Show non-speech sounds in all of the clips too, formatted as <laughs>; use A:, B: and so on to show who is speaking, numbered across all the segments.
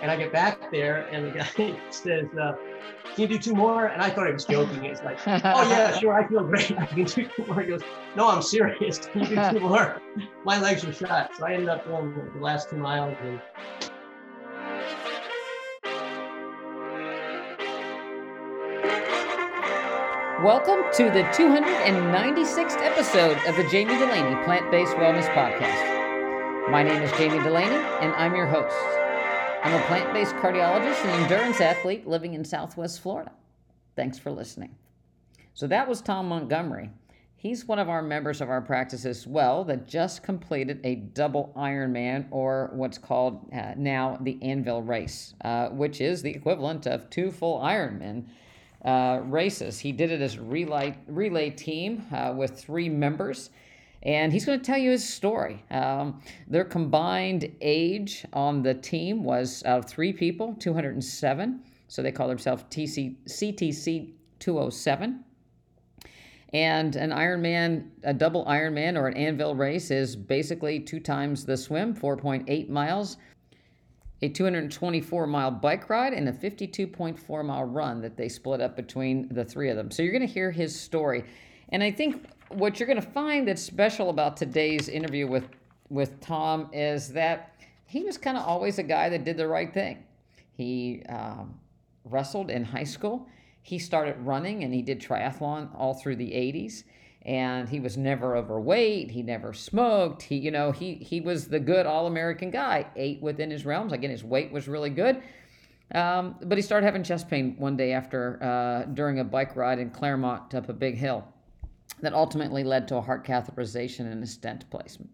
A: And I get back there, and the guy <laughs> says, uh, "Can you do two more?" And I thought he was joking. It's like, "Oh yeah, <laughs> sure, I feel great. <laughs> I can do two more." He goes, "No, I'm serious. Can you do two more?" My legs are shot, so I ended up doing the last two miles. And
B: Welcome to the 296th episode of the Jamie Delaney Plant Based Wellness Podcast. My name is Jamie Delaney, and I'm your host. I'm a plant based cardiologist and endurance athlete living in Southwest Florida. Thanks for listening. So, that was Tom Montgomery. He's one of our members of our practice as well that just completed a double Ironman, or what's called uh, now the Anvil Race, uh, which is the equivalent of two full Ironman uh, races. He did it as relay, relay team uh, with three members. And he's going to tell you his story. Um, their combined age on the team was uh, three people, 207. So they call themselves TC, CTC 207. And an Ironman, a double Ironman or an anvil race is basically two times the swim, 4.8 miles, a 224 mile bike ride, and a 52.4 mile run that they split up between the three of them. So you're going to hear his story. And I think what you're going to find that's special about today's interview with, with Tom is that he was kind of always a guy that did the right thing. He um, wrestled in high school. He started running and he did triathlon all through the 80s and he was never overweight. He never smoked. He you know he he was the good all-american guy. Ate within his realms. Again his weight was really good. Um, but he started having chest pain one day after uh, during a bike ride in Clermont up a big hill that ultimately led to a heart catheterization and a stent placement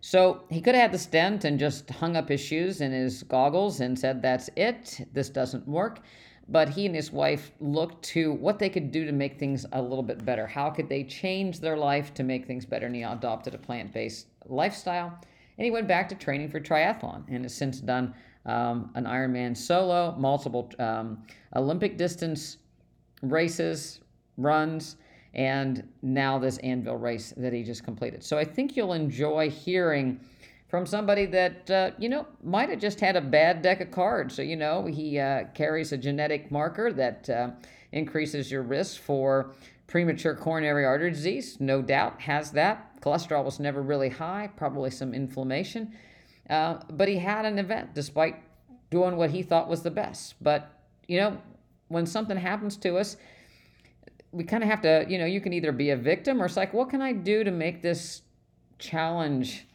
B: so he could have had the stent and just hung up his shoes and his goggles and said that's it this doesn't work but he and his wife looked to what they could do to make things a little bit better. How could they change their life to make things better? And he adopted a plant based lifestyle. And he went back to training for triathlon and has since done um, an Ironman solo, multiple um, Olympic distance races, runs, and now this Anvil race that he just completed. So I think you'll enjoy hearing from somebody that uh, you know might have just had a bad deck of cards. So you know he uh, carries a genetic marker that uh, increases your risk for premature coronary artery disease. No doubt has that. Cholesterol was never really high, probably some inflammation, uh, but he had an event despite doing what he thought was the best. But you know when something happens to us. We kind of have to, you know, you can either be a victim or it's like, what can I do to make this challenge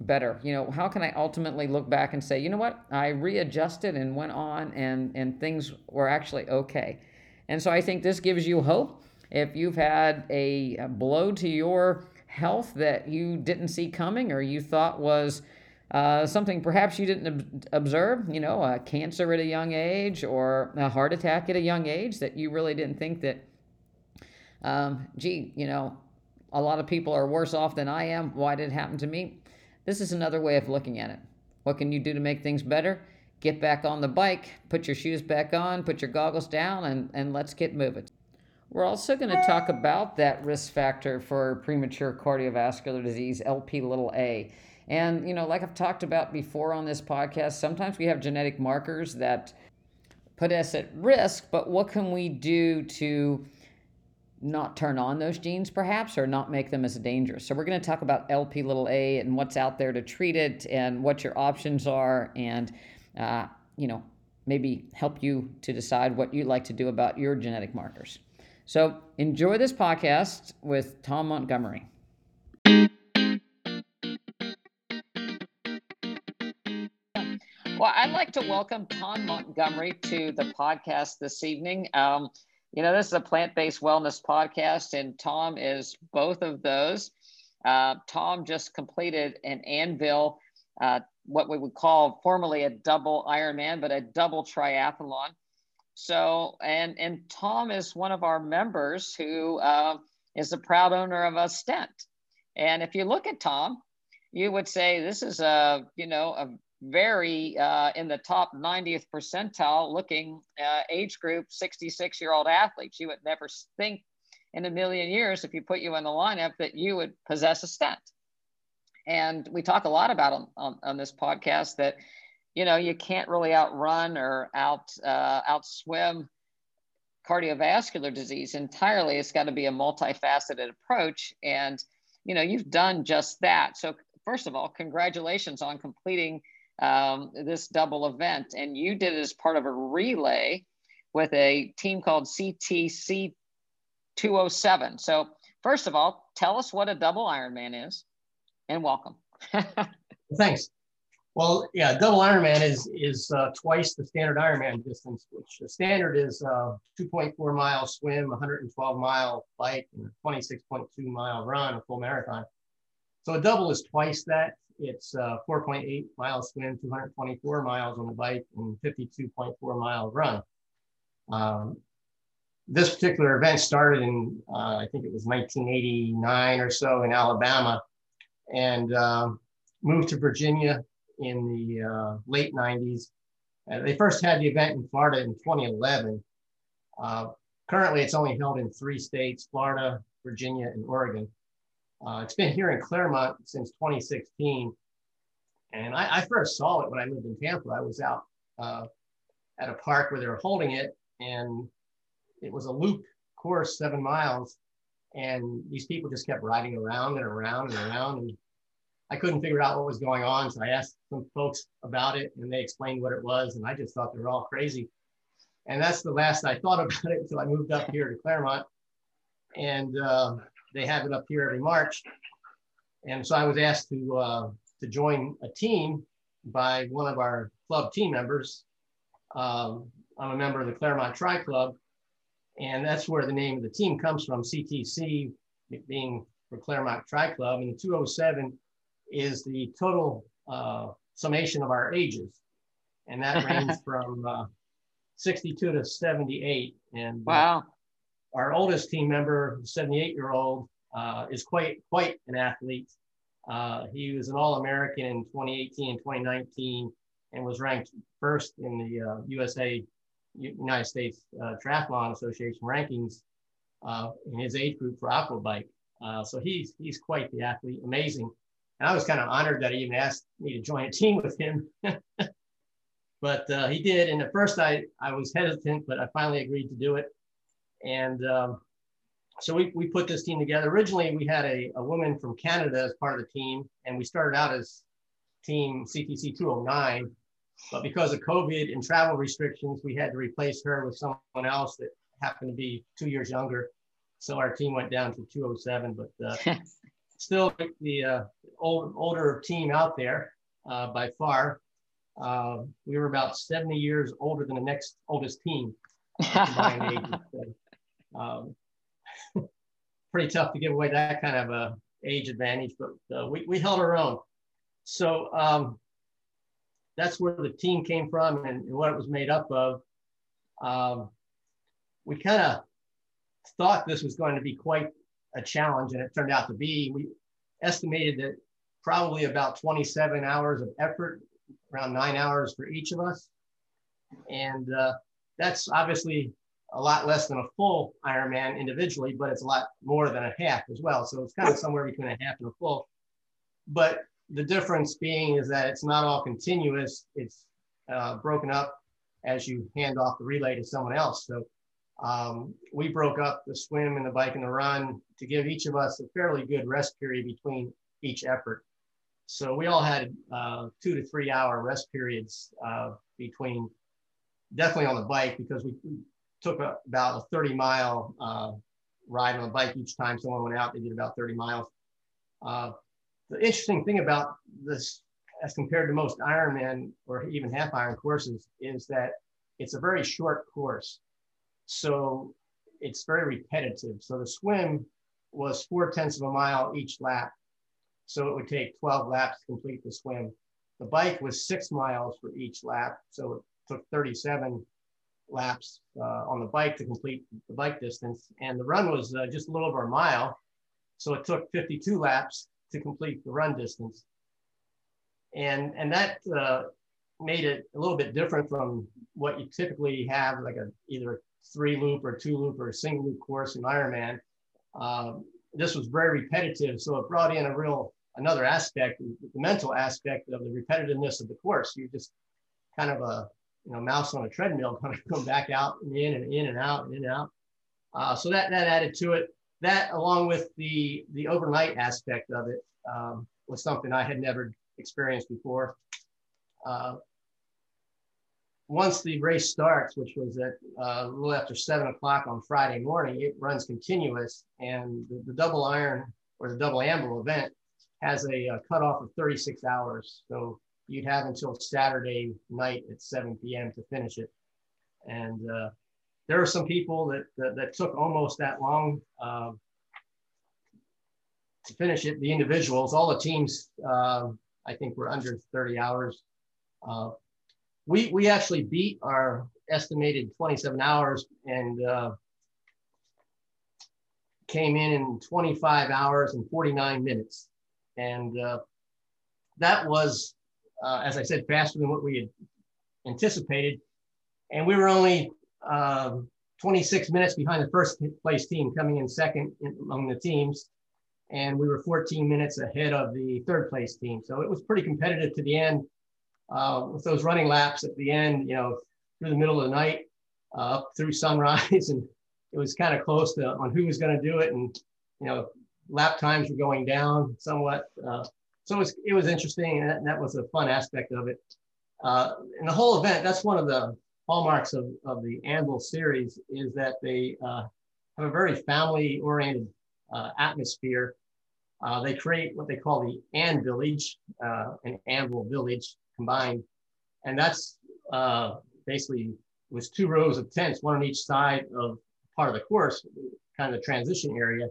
B: better? You know how can i ultimately look back and say you know what? I readjusted and went on and and things were actually okay. And so i think this gives you hope. If you've had a, blow to your health that you didn't see coming or you thought was uh, something perhaps you didn't ob- observe, you know, a cancer at a young age or a heart attack at a young age that you really didn't think that, um, gee, you know, a lot of people are worse off than I am. Why did it happen to me? This is another way of looking at it. What can you do to make things better? Get back on the bike, put your shoes back on, put your goggles down, and, and let's get moving. We're also going to talk about that risk factor for premature cardiovascular disease, LP little a. And, you know, like I've talked about before on this podcast, sometimes we have genetic markers that put us at risk, but what can we do to not turn on those genes perhaps or not make them as dangerous. So we're going to talk about LP little a and what's out there to treat it and what your options are and uh, you know maybe help you to decide what you'd like to do about your genetic markers. So enjoy this podcast with Tom Montgomery. Well, I'd like to welcome Tom Montgomery to the podcast this evening. Um, you know, this is a plant based wellness podcast, and Tom is both of those. Uh, Tom just completed an Anvil, uh, what we would call formerly a double Ironman, but a double triathlon. So, and and Tom is one of our members who uh, is the proud owner of a stent. And if you look at Tom, you would say this is a you know a very uh, in the top 90th percentile looking uh, age group 66 year old athletes you would never think in a million years if you put you in the lineup that you would possess a stent and we talk a lot about on, on, on this podcast that you know, you can't really outrun or out uh, outswim cardiovascular disease entirely. It's got to be a multifaceted approach, and you know, you've done just that. So, first of all, congratulations on completing um, this double event, and you did it as part of a relay with a team called CTC 207. So, first of all, tell us what a double Ironman is, and welcome. <laughs>
A: Thanks. Well, yeah, double Ironman is is uh, twice the standard Ironman distance, which the standard is uh, 2.4 mile swim, 112 mile bike, and 26.2 mile run, a full marathon. So a double is twice that. It's uh, 4.8 mile swim, 224 miles on the bike, and 52.4 mile run. Um, this particular event started in, uh, I think it was 1989 or so in Alabama, and um, moved to Virginia in the uh, late 90s. Uh, they first had the event in Florida in 2011. Uh, currently, it's only held in three states Florida, Virginia, and Oregon. Uh, it's been here in Clermont since 2016. And I, I, first saw it when I lived in Tampa. I was out uh, at a park where they were holding it, and it was a loop course, seven miles. And these people just kept riding around and around and around. And I couldn't figure out what was going on. So I asked some folks about it and they explained what it was. And I just thought they were all crazy. And that's the last I thought <laughs> about it until I moved up here to Clermont. And uh, they have it up here every March. And so I was asked to, uh, to join a team by one of our club team members. Um, I'm a member of the Clermont Tri Club. And that's where the name of the team comes from, CTC being for Clermont Tri Club. And the 207 is the total uh, summation of our ages. And that <laughs> ranges from uh, 62 to 78. And
B: uh, wow.
A: Our oldest team member, 78 year old, uh, is quite, quite an athlete. Uh, he was an All American in 2018 and 2019 and was ranked first in the USA, United States Triathlon Association rankings in his age group for aquabike. Uh, so he's he's quite the athlete, amazing. And I was kind of honored that he even asked me to join a team with him. <laughs> but uh, he did. And at first I, I was hesitant, but I finally agreed to do it. And um, so we, we put this team together. Originally, we had a, a woman from Canada as part of the team, and we started out as team CTC 209. But because of COVID and travel restrictions, we had to replace her with someone else that happened to be two years younger. So our team went down to 207. But uh, <laughs> still the uh, old, older team out there uh, by far. Uh, we were about 70 years older than the next oldest team. <laughs> um, <laughs> pretty tough to give away that kind of a age advantage, but uh, we, we held our own. So um, that's where the team came from and, and what it was made up of. Um, we kind of thought this was going to be quite a challenge, and it turned out to be. We estimated that probably about 27 hours of effort, around nine hours for each of us. And uh, that's obviously a lot less than a full Ironman individually, but it's a lot more than a half as well. So it's kind of somewhere between a half and a full. But the difference being is that it's not all continuous. It's uh, broken up as you hand off the relay to someone else. So um, we broke up the swim and the bike and the run to give each of us a fairly good rest period between each effort. So we all had uh, two to three hour rest periods uh, between, definitely on the bike because we, took a, about a 30 mile uh, ride on a bike each time someone went out. They did about 30 miles. Uh, the interesting thing about this, as compared to most Ironman or even half Iron courses, is that it's a very short course. So it's very repetitive. So the swim was four tenths of a mile each lap. So it would take 12 laps to complete the swim. The bike was six miles for each lap. So it took 37 laps uh, on the bike to complete the bike distance. And the run was uh, just a little over a mile. So it took 52 laps to complete the run distance. And, and that uh, made it a little bit different from what you typically have, like a either three loop or two loop or a single loop course in Ironman. Um, this was very repetitive, so it brought in a real another aspect, the mental aspect of the repetitiveness of the course. You just kind of a you know mouse on a treadmill, kind of going back out and in and in and out and in and out. Uh, so that that added to it. That along with the the overnight aspect of it um, was something I had never experienced before. Uh, once the race starts, which was at uh, a little after seven o'clock on Friday morning, it runs continuous, and the, the double iron or the double Anvil event has a, a cutoff of 36 hours. So you'd have until Saturday night at 7 p.m. to finish it. And uh, there are some people that, that, that took almost that long uh, to finish it. The individuals, all the teams, uh, I think were under 30 hours. Uh, we, we actually beat our estimated 27 hours and uh, came in in 25 hours and 49 minutes. And uh, that was, uh, as I said, faster than what we had anticipated. And we were only uh, 26 minutes behind the first place team, coming in second in, among the teams. And we were 14 minutes ahead of the third place team. So it was pretty competitive to the end uh, with those running laps at the end, you know, through the middle of the night, uh, up through sunrise. <laughs> And it was kind of close to on who was going to do it. And, you know, lap times were going down somewhat. Uh, so it was, it was interesting. And that, that was a fun aspect of it. Uh, and the whole event, that's one of the hallmarks of, of the Anvil series is that they uh, have a very family oriented uh, atmosphere. Uh, they create what they call the An Village, uh, an Anvil Village combined. And that's uh, basically was two rows of tents, one on each side of part of the course, kind of the transition area.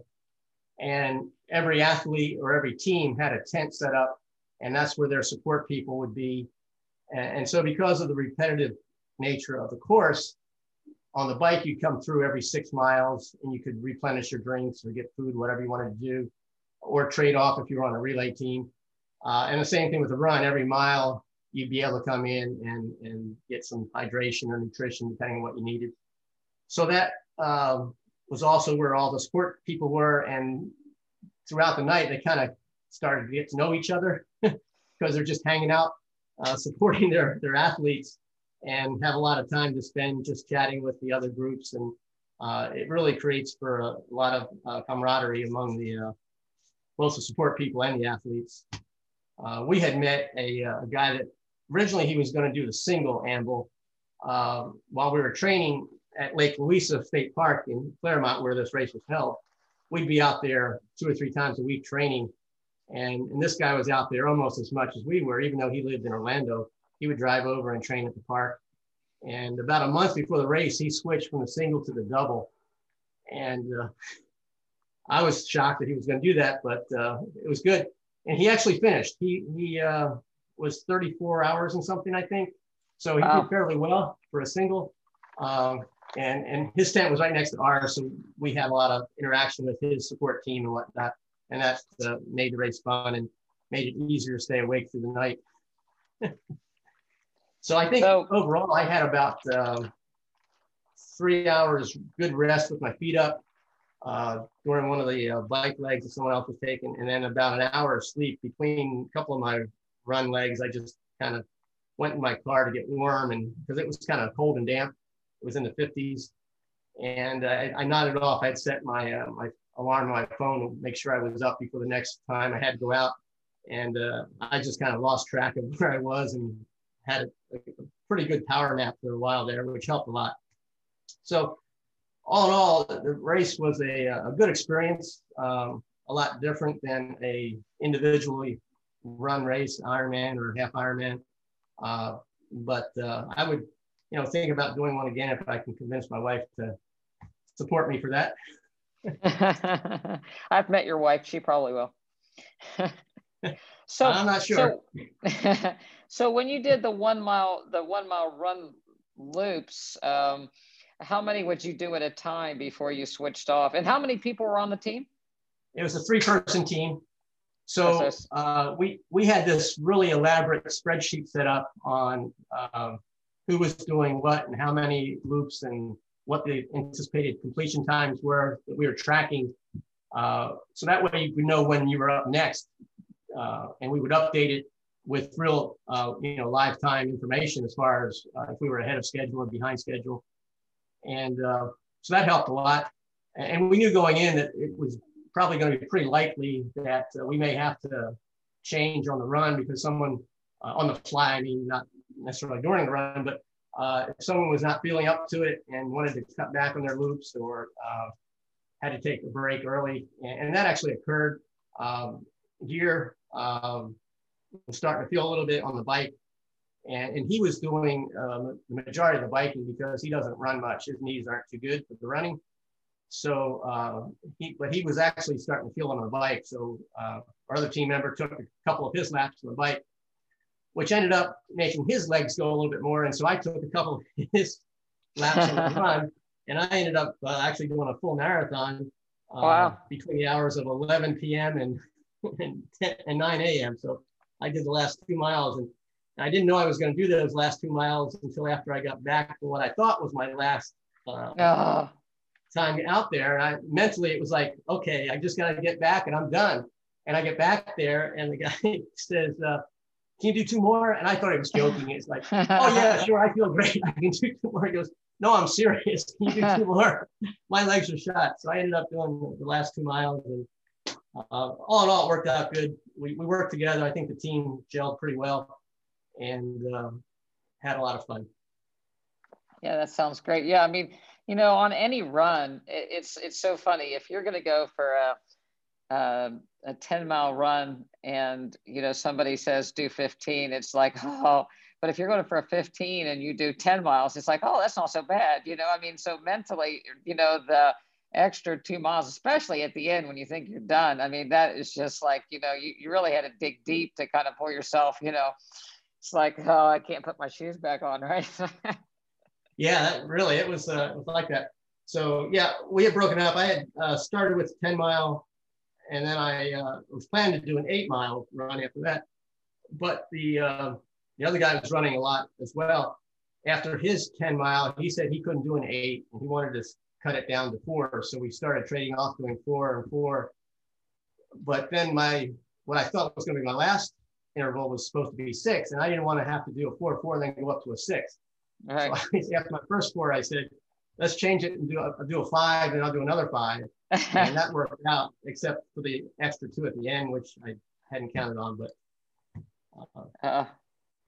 A: And every athlete or every team had a tent set up, and that's where their support people would be. And, and so, because of the repetitive nature of the course, on the bike, you come through every six miles and you could replenish your drinks or get food, whatever you wanted to do, or trade off if you're on a relay team. Uh, and the same thing with the run, every mile, you'd be able to come in and, and get some hydration or nutrition, depending on what you needed. So that um, was also where all the sport people were. And throughout the night, they kind of started to get to know each other <laughs> because they're just hanging out, uh, <laughs> supporting their, their athletes and have a lot of time to spend just chatting with the other groups. And uh, it really creates for a lot of uh, camaraderie among the uh, both the support people and the athletes. Uh, we had met a, uh, a, guy that originally he was going to do the single Anvil while we were training at Lake Louisa State Park in Clermont, where this race was held. We'd be out there two or three times a week training. And, and this guy was out there almost as much as we were, even though he lived in Orlando. He would drive over and train at the park. And about a month before the race, he switched from the single to the double. And uh, I was shocked that he was going to do that, but uh, it was good. And he actually finished. He, he uh, was 34 hours and something, I think. So he wow. did fairly well for a single. Um, and, and his tent was right next to ours. So we had a lot of interaction with his support team and whatnot. And that uh, made the race fun and made it easier to stay awake through the night. <laughs> so I think so, overall, I had about um, three hours good rest with my feet up uh, during one of the uh, bike legs that someone else was taking, and then about an hour of sleep between a couple of my run legs. I just kind of went in my car to get warm and because it was kind of cold and damp. It was in the 50s. And I, I nodded off. I'd set my, uh, my alarm on my phone to make sure I was up before the next time I had to go out. And uh, I just kind of lost track of <laughs> where I was and had a, a pretty good power nap for a while there, which helped a lot. So all in all, the race was a, a good experience, um, a lot different than a individually run race, Ironman or half Ironman. Uh, but uh, I would, you know, think about doing one again if I can convince my wife to support me for that. <laughs>
B: I've met your wife; she probably will. <laughs>
A: so I'm not sure.
B: So, <laughs> so, when you did the one mile, the one mile run loops, um, how many would you do at a time before you switched off? And how many people were on the team?
A: It was a three-person team. So uh, we we had this really elaborate spreadsheet set up on uh, who was doing what and how many loops and what the anticipated completion times were that we were tracking. Uh, so that way you would know when you were up next, uh, and we would update it with real, uh, you know, live time information as far as uh, if we were ahead of schedule or behind schedule. And uh, so that helped a lot. And we knew going in that it was probably going to be pretty likely that uh, we may have to change on the run because someone on the fly, I mean, not necessarily during the run, but uh, if someone was not feeling up to it and wanted to cut back on their loops or had to take a break early, and, and that actually occurred. Um, gear um, was starting to feel a little bit on the bike. And, and he was doing um, the majority of the biking because he doesn't run much. His knees aren't too good for the running. So uh, he, but he was actually starting to feel on the bike. So uh, our other team member took a couple of his laps on the bike, which ended up making his legs go a little bit more. And so I took a couple of <laughs> his laps on the <laughs> run, and I ended up uh, actually doing a full marathon uh, wow. between the hours of 11 p.m. and <laughs> and, 10, and 9 a.m. So I did the last two miles and I didn't know I was going to do those last two miles until after I got back for what I thought was my last uh, uh. time out there. And I mentally, it was like, okay, I just got to get back and I'm done. And I get back there and the guy says, uh, can you do two more? And I thought he was joking. It's like, oh yeah, <laughs> sure. I feel great. <laughs> I can do two more. He goes, no, I'm serious. Can you do two <laughs> more? My legs are shot. So I ended up doing the last two miles and uh, all in all, it worked out good. We, we worked together. I think the team gelled pretty well and um, had a lot of fun.
B: Yeah, that sounds great. Yeah, I mean, you know, on any run, it, it's it's so funny if you're going to go for a, a a 10 mile run and you know somebody says do 15, it's like <laughs> oh. But if you're going for a 15 and you do 10 miles, it's like, oh, that's not so bad. You know, I mean, so mentally, you know, the extra two miles, especially at the end when you think you're done. I mean, that is just like, you know, you, you really had to dig deep to kind of pull yourself, you know, it's like, oh, I can't put my shoes back on, <laughs> right?
A: yeah, really, it was, uh, was like that. So yeah, we had broken up. I had uh, started with 10 mile and then I uh, was planning to do an eight mile run after that. But the, uh, the other guy was running a lot as well. After his 10 mile, he said he couldn't do an eight and he wanted to cut it down to four. So we started trading off doing four and four. But then my what I thought was going to be my last interval was supposed to be six, and I didn't want to have to do a four four and then go up to a six. Right. So <laughs> after my first four, I said, let's change it and do a, do a five, and I'll do another five. <laughs> and that <laughs> worked out, except for the extra two at the end, which I hadn't counted on. But uh, uh,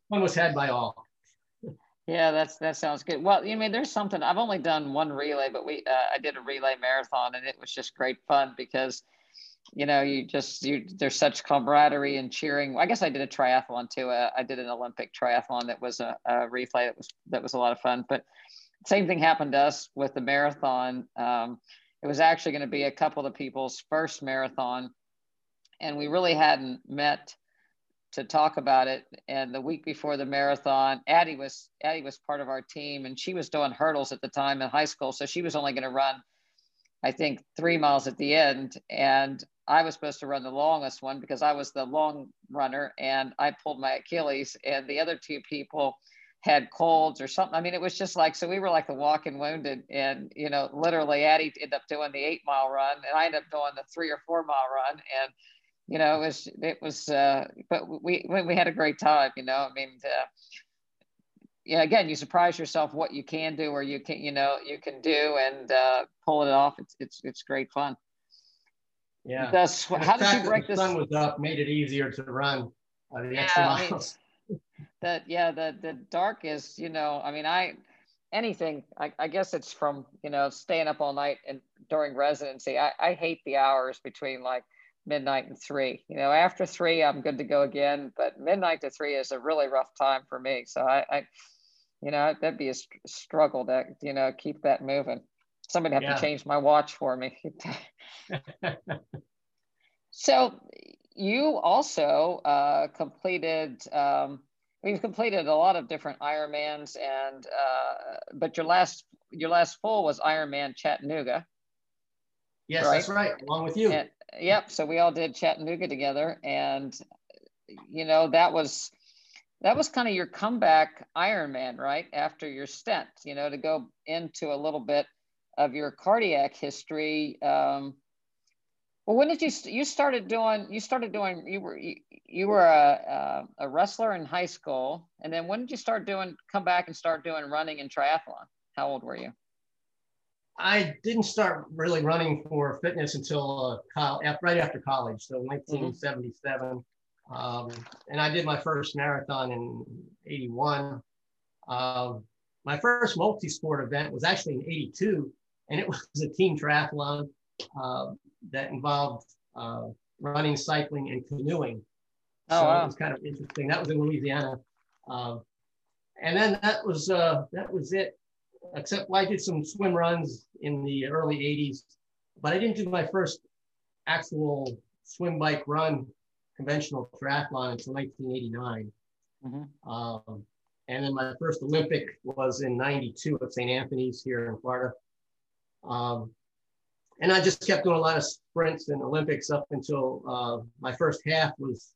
A: one was had by all.
B: Yeah, that's that sounds good. Well, you mean there's something I've only done one relay, but we uh, I did a relay marathon and it was just great fun because you know you just you there's such camaraderie and cheering. I guess I did a triathlon too. Uh, I did an Olympic triathlon that was a, a relay that was that was a lot of fun. But same thing happened to us with the marathon. Um, it was actually going to be a couple of people's first marathon, and we really hadn't met to talk about it. And the week before the marathon, Addie was Addie was part of our team, and she was doing hurdles at the time in high school, so she was only going to run, I think, three miles at the end. And I was supposed to run the longest one because I was the long runner, and I pulled my Achilles, and the other two people had colds or something. I mean, it was just like so we were like the walking wounded, and you know, literally Addie ended up doing the eight mile run, and I ended up doing the three or four mile run, and you know, it was, it was, uh, but we, we had a great time, you know, I mean, uh, yeah, again, you surprise yourself what you can do or you can, you know, you can do and uh, pull it off. It's, it's, it's great fun.
A: Yeah. That's, how did you break the this? sun was up, made it easier to run uh, the yeah, extra miles.
B: I mean, that, yeah, the, the dark is, you know, I mean, I, anything, I, I guess it's from, you know, staying up all night and during residency. I, I hate the hours between like midnight and three. You know, after three, I'm good to go again, but midnight to three is a really rough time for me. So I, I you know, that'd be a struggle to, you know, keep that moving. Somebody have yeah. to change my watch for me. <laughs> so you also uh, completed, um, we've completed a lot of different Ironmans and, uh, but your last, your last full was Ironman Chattanooga.
A: Yes, right? that's right. Along with you.
B: And, Yep. So we all did Chattanooga together, and you know that was that was kind of your comeback Ironman, right? After your stent, you know, to go into a little bit of your cardiac history. Um, Well, when did you you started doing? You started doing. You were you, you were a, a, a wrestler in high school, and then when did you start doing? Come back and start doing running and triathlon. How old were you?
A: I didn't start really running for fitness until uh, right after college, so 1977. Mm-hmm. Um, and I did my first marathon in 81. Um, my first multi-sport event was actually in 82, and it <laughs> was a team triathlon uh, that involved uh, running, cycling, and canoeing. Oh, so wow. it was kind of interesting. That was in Louisiana. Uh, and then that was uh, that was it except I did some swim runs in the early 80s, but I didn't do my first actual swim bike run conventional triathlon until 1989. Mm-hmm. Um, and then my first Olympic was in 92 at St. Anthony's here in Florida. Um, and I just kept doing a lot of sprints and Olympics up until uh, my first half was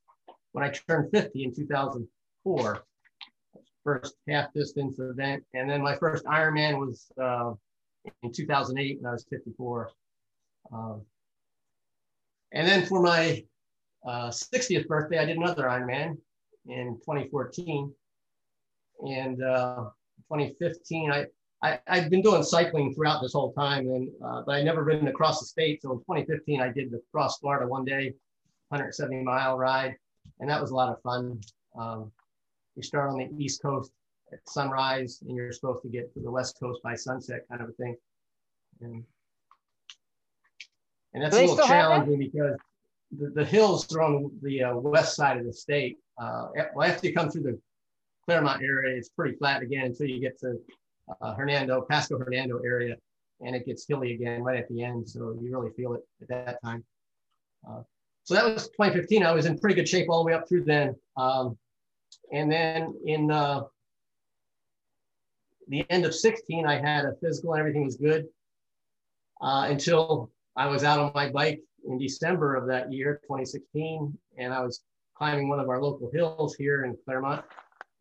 A: when I turned 50 in 2004 first half distance event. And then my first Ironman was uh, in 2008 when I was 54. Um, and then for my uh, 60th birthday, I did another Ironman in 2014. And uh, 2015, I, I, I've been doing cycling throughout this whole time, and uh, but I never ridden across the state. So in 2015, I did the cross Florida one day, 170 mile ride, and that was a lot of fun. Um, you start on the East Coast at sunrise and you're supposed to get to the West Coast by sunset kind of a thing. And, and that's a little challenging because the, the hills are on the uh, west side of the state. Uh, well, after you come through the Clermont area, it's pretty flat again until you get to uh, Hernando, Pasco Hernando area, and it gets hilly again right at the end. So you really feel it at that time. Uh, so that was 2015. I was in pretty good shape all the way up through then. Um, and then in uh, the end of 16, I had a physical and everything was good uh, until I was out on my bike in December of that year, 2016, and I was climbing one of our local hills here in Clermont,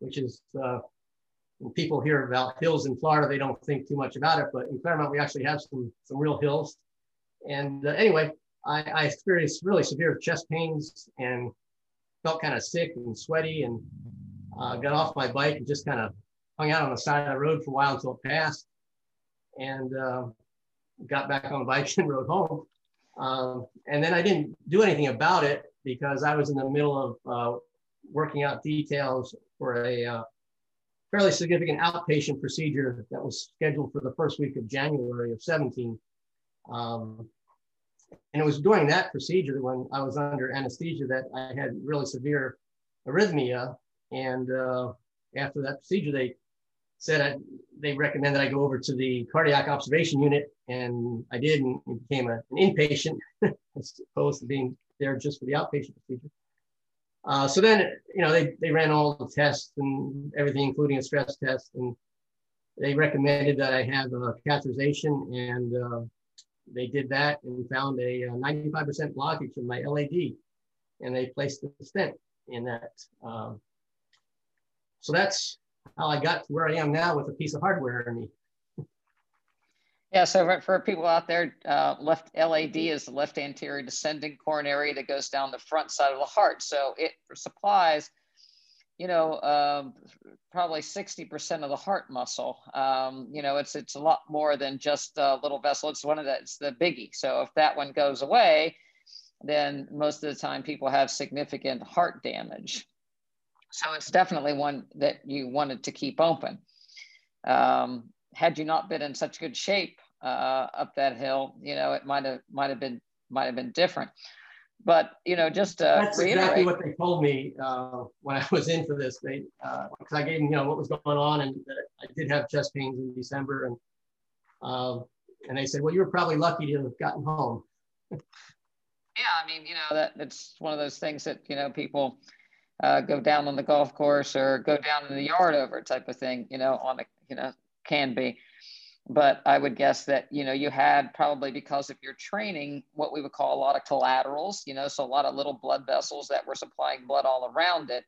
A: which is, uh, when people hear about hills in Florida, they don't think too much about it, but in Clermont, we actually have some, some real hills. And uh, anyway, I, I experienced really severe chest pains and felt kind of sick and sweaty and uh, got off my bike and just kind of hung out on the side of the road for a while until it passed and uh, got back on the bike <laughs> and rode home. Um, and then I didn't do anything about it because I was in the middle of uh, working out details for a uh, fairly significant outpatient procedure that was scheduled for the first week of January of 17. Um, and it was during that procedure when I was under anesthesia that I had really severe arrhythmia. And uh, after that procedure, they said I, they recommended I go over to the cardiac observation unit, and I did, and became a, an inpatient <laughs> as opposed to being there just for the outpatient procedure. Uh, so then, you know, they, they ran all the tests and everything, including a stress test, and they recommended that I have a catheterization, and uh, they did that and found a 95% uh, blockage in my LAD, and they placed the stent in that. Um, so that's how I got to where I am now with a piece of hardware in me.
B: Yeah, so for people out there, uh, left LAD is the left anterior descending coronary that goes down the front side of the heart. So it supplies, you know, um, probably 60% of the heart muscle. Um, you know, it's it's a lot more than just a little vessel. It's one of the, it's the biggie. So if that one goes away, then most of the time people have significant heart damage. So it's definitely one that you wanted to keep open. Um, had you not been in such good shape uh, up that hill, you know, it might have might have been might have been different. But you know, just
A: that's exactly what they told me uh, when I was in for this. They because uh, I gave them you know what was going on and that I did have chest pains in December and um, and they said, well, you were probably lucky to have gotten home. <laughs>
B: yeah, I mean, you know that it's one of those things that you know people uh, go down on the golf course or go down in the yard over type of thing, you know, on a, you know, can be. But I would guess that, you know, you had probably because of your training, what we would call a lot of collaterals, you know, so a lot of little blood vessels that were supplying blood all around it.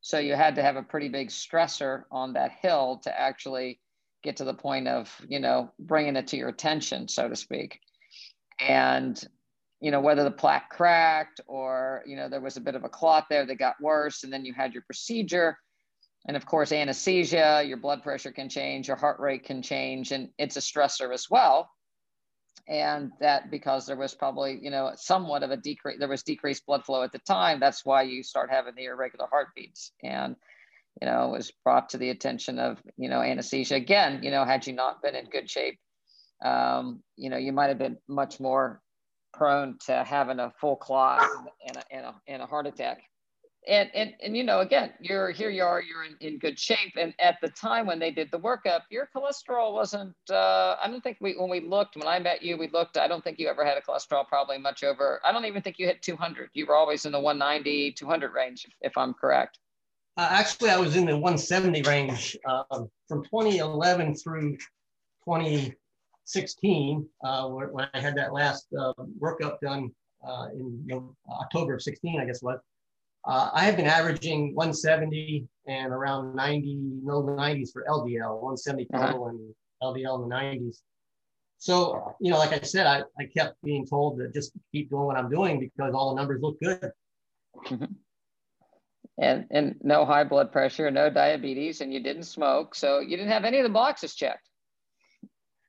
B: So you had to have a pretty big stressor on that hill to actually get to the point of, you know, bringing it to your attention, so to speak. And you know, whether the plaque cracked or, you know, there was a bit of a clot there that got worse. And then you had your procedure. And of course, anesthesia, your blood pressure can change, your heart rate can change, and it's a stressor as well. And that because there was probably, you know, somewhat of a decrease, there was decreased blood flow at the time. That's why you start having the irregular heartbeats. And, you know, was brought to the attention of, you know, anesthesia. Again, you know, had you not been in good shape, um, you know, you might have been much more prone to having a full clot and a, and a, and a heart attack. And, and, and, you know, again, you're here, you are, you're in, in good shape. And at the time when they did the workup, your cholesterol wasn't, uh, I don't think we, when we looked, when I met you, we looked, I don't think you ever had a cholesterol probably much over, I don't even think you hit 200. You were always in the 190, 200 range, if, if I'm correct.
A: Uh, actually, I was in the 170 range um, from 2011 through 2016 uh, when I had that last uh, workup done uh, in you know, October of 16, I guess was. Uh, I have been averaging 170 and around 90, no 90s for LDL, 170 total uh-huh. and LDL in the 90s. So, you know, like I said, I, I kept being told to just keep doing what I'm doing because all the numbers look good.
B: Mm-hmm. <laughs> And, and no high blood pressure, no diabetes, and you didn't smoke. So you didn't have any of the boxes checked.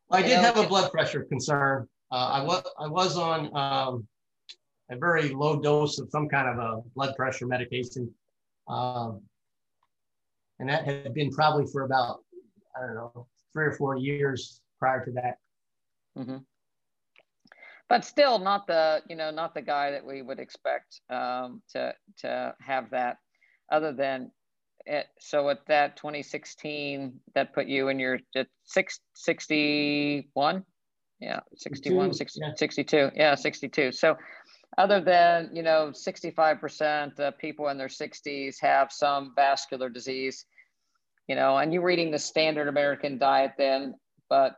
A: Well, I did have a blood pressure concern. Uh, I was I was on um, a very low dose of some kind of a blood pressure medication, um, and that had been probably for about I don't know three or four years prior to that.
B: Mm-hmm. But still, not the you know not the guy that we would expect um, to to have that, other than at, so at that 2016, that put you in your six, 61? Yeah, 61, 60, yeah. 62. Yeah, 62. So other than, you know, 65% of people in their 60s have some vascular disease, you know, and you're reading the standard American diet then, but.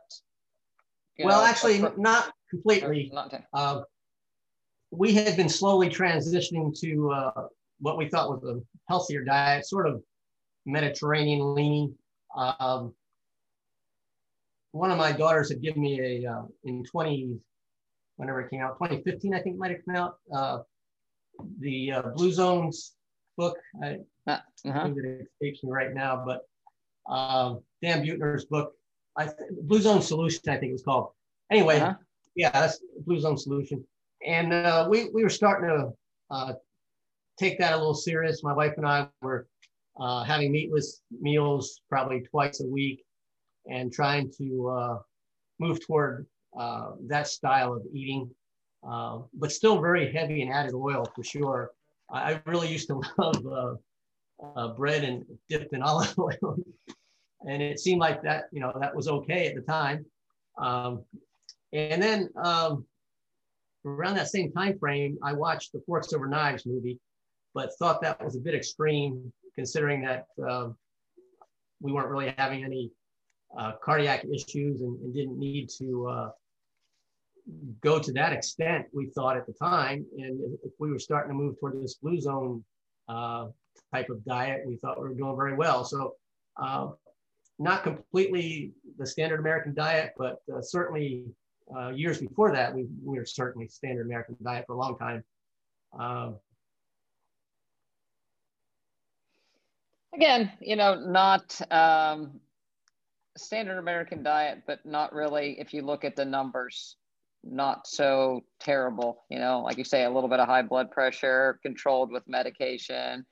A: well, know, actually, not completely. Not uh, we had been slowly transitioning to uh, what we thought was a healthier diet, sort of Mediterranean leaning. Um, one of my daughters had given me a uh, in 20 whenever it came out 2015 i think might have come out uh, the uh, blue zones book i uh, uh-huh. think it escapes me right now but um, dan buettner's book i th- blue zone solution i think it was called anyway uh-huh. yeah that's blue zone solution and uh, we, we were starting to uh, take that a little serious my wife and i were uh, having meatless meals probably twice a week and trying to uh, move toward uh, that style of eating, uh, but still very heavy and added oil for sure. I really used to <laughs> love uh, uh, bread and dipped in <laughs> olive oil. and it seemed like that, you know, that was okay at the time. Um, and then um, around that same time frame, I watched the Forks Over Knives movie, but thought that was a bit extreme considering that uh, we weren't really having any uh, cardiac issues and, and, didn't need to uh, go to that extent, we thought at the time. And if we were starting to move toward this blue zone uh, type of diet, we thought we were doing very well. So, uh, not completely the standard American diet, but uh, certainly years before that, we, we were certainly standard American diet for a long time. Um,
B: Again, you know, not um, standard American diet, but not really, if you look at the numbers, not so terrible. You know, like you say, a little bit of high blood pressure, controlled with medication,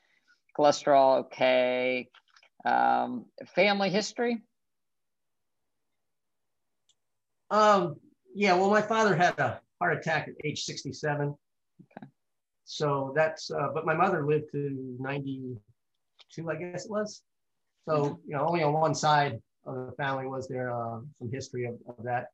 B: cholesterol okay. Um, family history?
A: Um, yeah, well, my father had a heart attack at age 67. Okay. So that's, uh, but my mother lived to 92, I guess it was. So, you know, only on one side of the family was there uh, some history of, of that.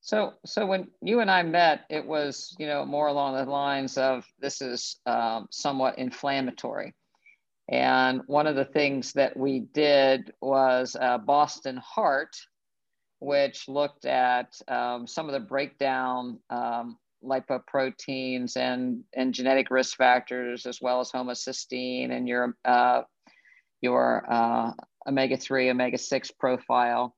B: So, so when you and I met, it was, you know, more along the lines of this is um, somewhat inflammatory. And one of the things that we did was uh, Boston Heart, which looked at um, some of the breakdown um, lipoproteins and, and genetic risk factors, as well as homocysteine and your, uh, your uh, omega 3, omega 6 profile.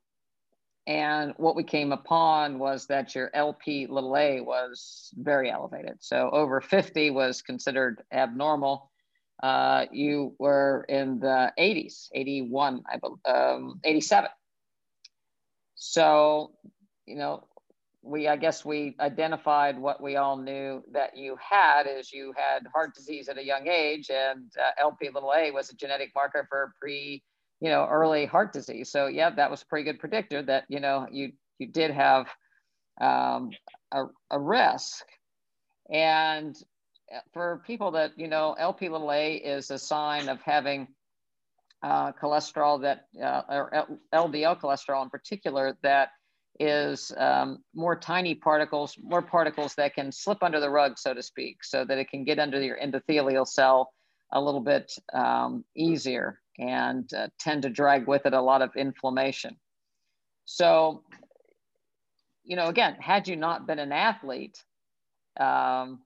B: And what we came upon was that your LP little a was very elevated. So over 50 was considered abnormal. Uh, you were in the 80s, 81, I believe, um, 87. So, you know, we, I guess we identified what we all knew that you had is you had heart disease at a young age and uh, LP little a was a genetic marker for pre you know, early heart disease. So yeah, that was a pretty good predictor that, you know, you, you did have um, a, a risk. And for people that, you know, LP little a is a sign of having uh, cholesterol that, uh, or LDL cholesterol in particular, that is um, more tiny particles, more particles that can slip under the rug, so to speak, so that it can get under your endothelial cell a little bit um, easier and uh, tend to drag with it a lot of inflammation. So, you know, again, had you not been an athlete, um,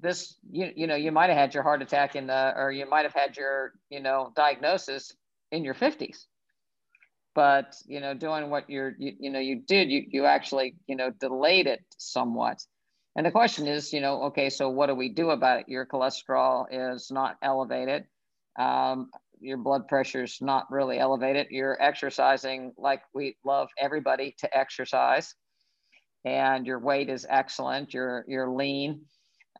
B: this, you, you know, you might have had your heart attack in the, or you might have had your, you know, diagnosis in your 50s. But, you know, doing what you're, you, you know, you did, you, you actually, you know, delayed it somewhat. And the question is, you know, okay, so what do we do about it? Your cholesterol is not elevated. Um, your blood pressure is not really elevated. You're exercising like we love everybody to exercise, and your weight is excellent. You're you're lean.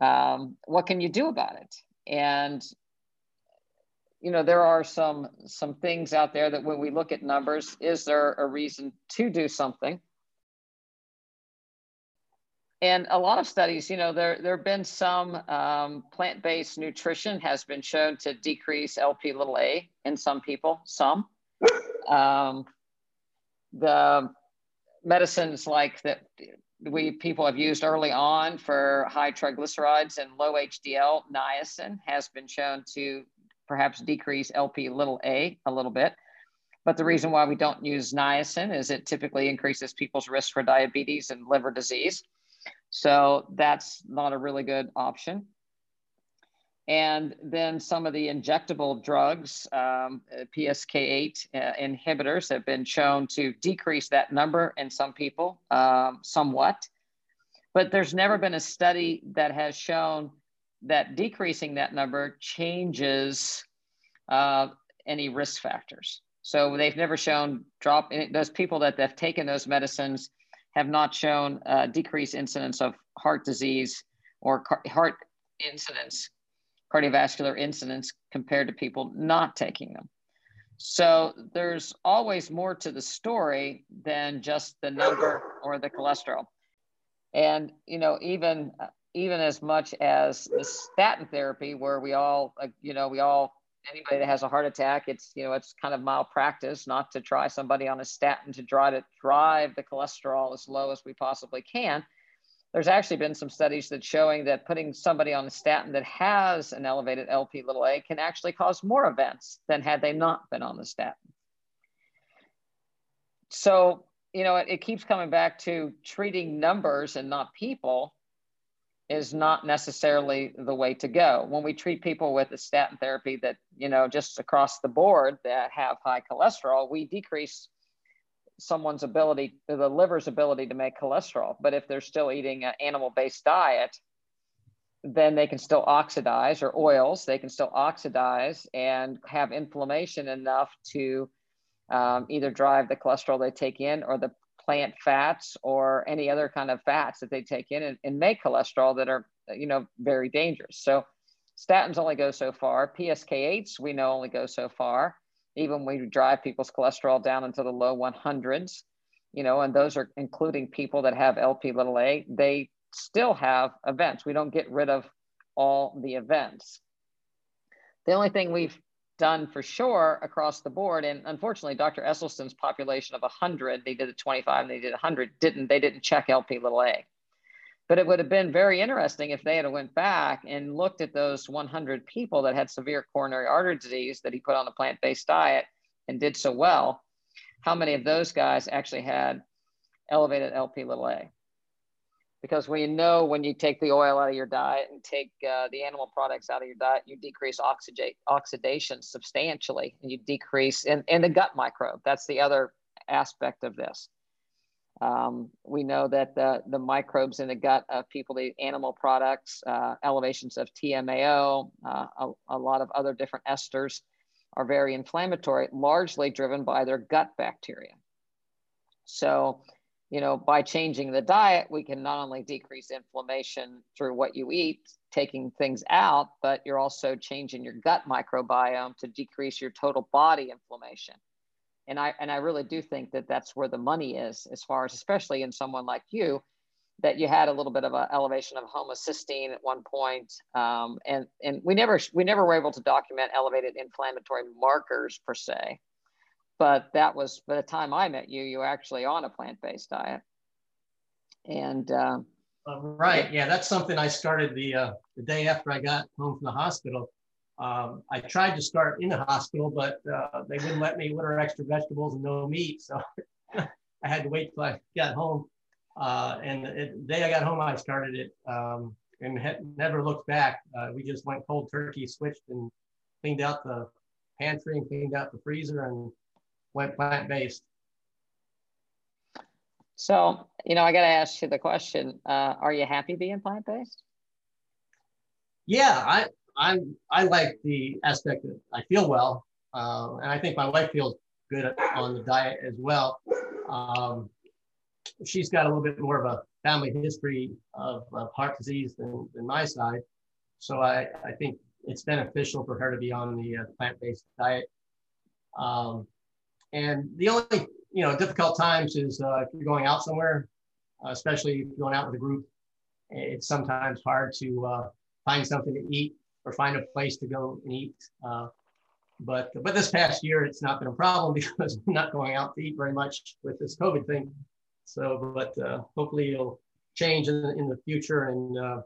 B: Um, what can you do about it? And you know there are some some things out there that when we look at numbers, is there a reason to do something? And a lot of studies, you know, there there have been some um, plant-based nutrition has been shown to decrease LP little a in some people. Some um, the medicines like that we people have used early on for high triglycerides and low HDL, niacin has been shown to perhaps decrease LP little a a little bit. But the reason why we don't use niacin is it typically increases people's risk for diabetes and liver disease. So that's not a really good option. And then some of the injectable drugs, um, PCSK8 uh, inhibitors, have been shown to decrease that number in some people um, somewhat. But there's never been a study that has shown that decreasing that number changes uh, any risk factors. So they've never shown drop in those people that have taken those medicines have not shown decreased incidence of heart disease or car- heart incidence, cardiovascular incidence compared to people not taking them. So there's always more to the story than just the number or the cholesterol. And you know, even even as much as the statin therapy, where we all, uh, you know, we all anybody that has a heart attack, it's you know it's kind of malpractice not to try somebody on a statin to try to drive the cholesterol as low as we possibly can. There's actually been some studies that showing that putting somebody on a statin that has an elevated LP little a can actually cause more events than had they not been on the statin. So you know it, it keeps coming back to treating numbers and not people is not necessarily the way to go. When we treat people with a statin therapy that, you know, just across the board that have high cholesterol, we decrease someone's ability, the liver's ability to make cholesterol. But if they're still eating an animal based diet, then they can still oxidize or oils, they can still oxidize and have inflammation enough to um, either drive the cholesterol they take in or the plant fats or any other kind of fats that they take in and, and make cholesterol that are, you know, very dangerous. So statins only go so far. PCSK8s we know only go so far. Even we drive people's cholesterol down into the low 100s, you know, and those are including people that have LP little a. They still have events. We don't get rid of all the events. The only thing we've done for sure across the board. And unfortunately, Dr. Esselstyn's population of 100, they did a 25 and they did 100, didn't they didn't check LP little a. But it would have been very interesting if they had went back and looked at those 100 people that had severe coronary artery disease that he put on a plant-based diet and did so well. How many of those guys actually had elevated LP little a? Because we know when you take the oil out of your diet and take uh, the animal products out of your diet, you decrease oxidation substantially and you decrease in, in the gut microbe. That's the other aspect of this. Um, we know that the, the microbes in the gut of people eat animal products, uh, elevations of TMAO, uh, a, a, lot of other different esters are very inflammatory, largely driven by their gut bacteria. So, you know, by changing the diet, we can not only decrease inflammation through what you eat, taking things out, but you're also changing your gut microbiome to decrease your total body inflammation. And I and I really do think that that's where the money is, as far as especially in someone like you, that you had a little bit of an elevation of homocysteine at one point, um, and and we never we never were able to document elevated inflammatory markers per se, but that was by the time I met you, you were actually on a plant based diet, and.
A: Uh, right. Yeah, that's something I started the uh, the day after I got home from the hospital. Um, I tried to start in the hospital, but uh, they wouldn't let me order extra vegetables and no meat. So <laughs> I had to wait till I got home. Uh, and the day I got home, I started it um, and never looked back. Uh, we just went cold turkey, switched and cleaned out the pantry and cleaned out the freezer and went plant based.
B: So, you know, I got to ask you the question uh, Are you happy being plant based?
A: Yeah, I, I I like the aspect that I feel well, uh, and I think my wife feels good on the diet as well. Um, she's got a little bit more of a family history of, of heart disease than, than my side, so I, I think it's beneficial for her to be on the uh, plant-based diet. Um, and the only you know difficult times is uh, if you're going out somewhere, uh, especially if you're going out with a group, it's sometimes hard to uh, find something to eat or find a place to go and eat. Uh, but but this past year, it's not been a problem <laughs> because I'm not going out to eat very much with this COVID thing. So, but uh, hopefully it'll change in, in the future and uh,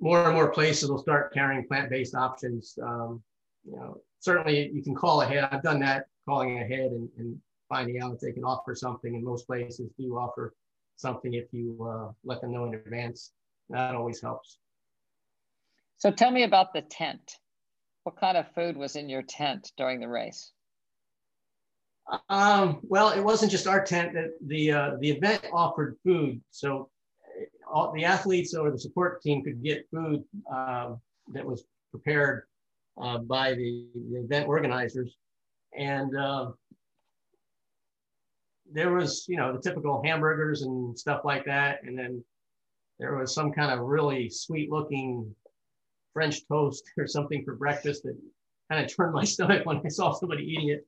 A: more and more places will start carrying plant-based options. Um, you know, certainly you can call ahead. I've done that, calling ahead and, and finding out if they can offer something. And most places do offer something if you uh, let them know in advance. That always helps.
B: So tell me about the tent. What kind of food was in your tent during the race?
A: Um, well, it wasn't just our tent. That the uh, the event offered food, so all the athletes or the support team could get food um, that was prepared uh, by the, the, event organizers, and uh, there was you know the typical hamburgers and stuff like that, and then there was some kind of really sweet looking French toast <laughs> or something for breakfast that kind of turned my <laughs> stomach when I saw somebody eating it.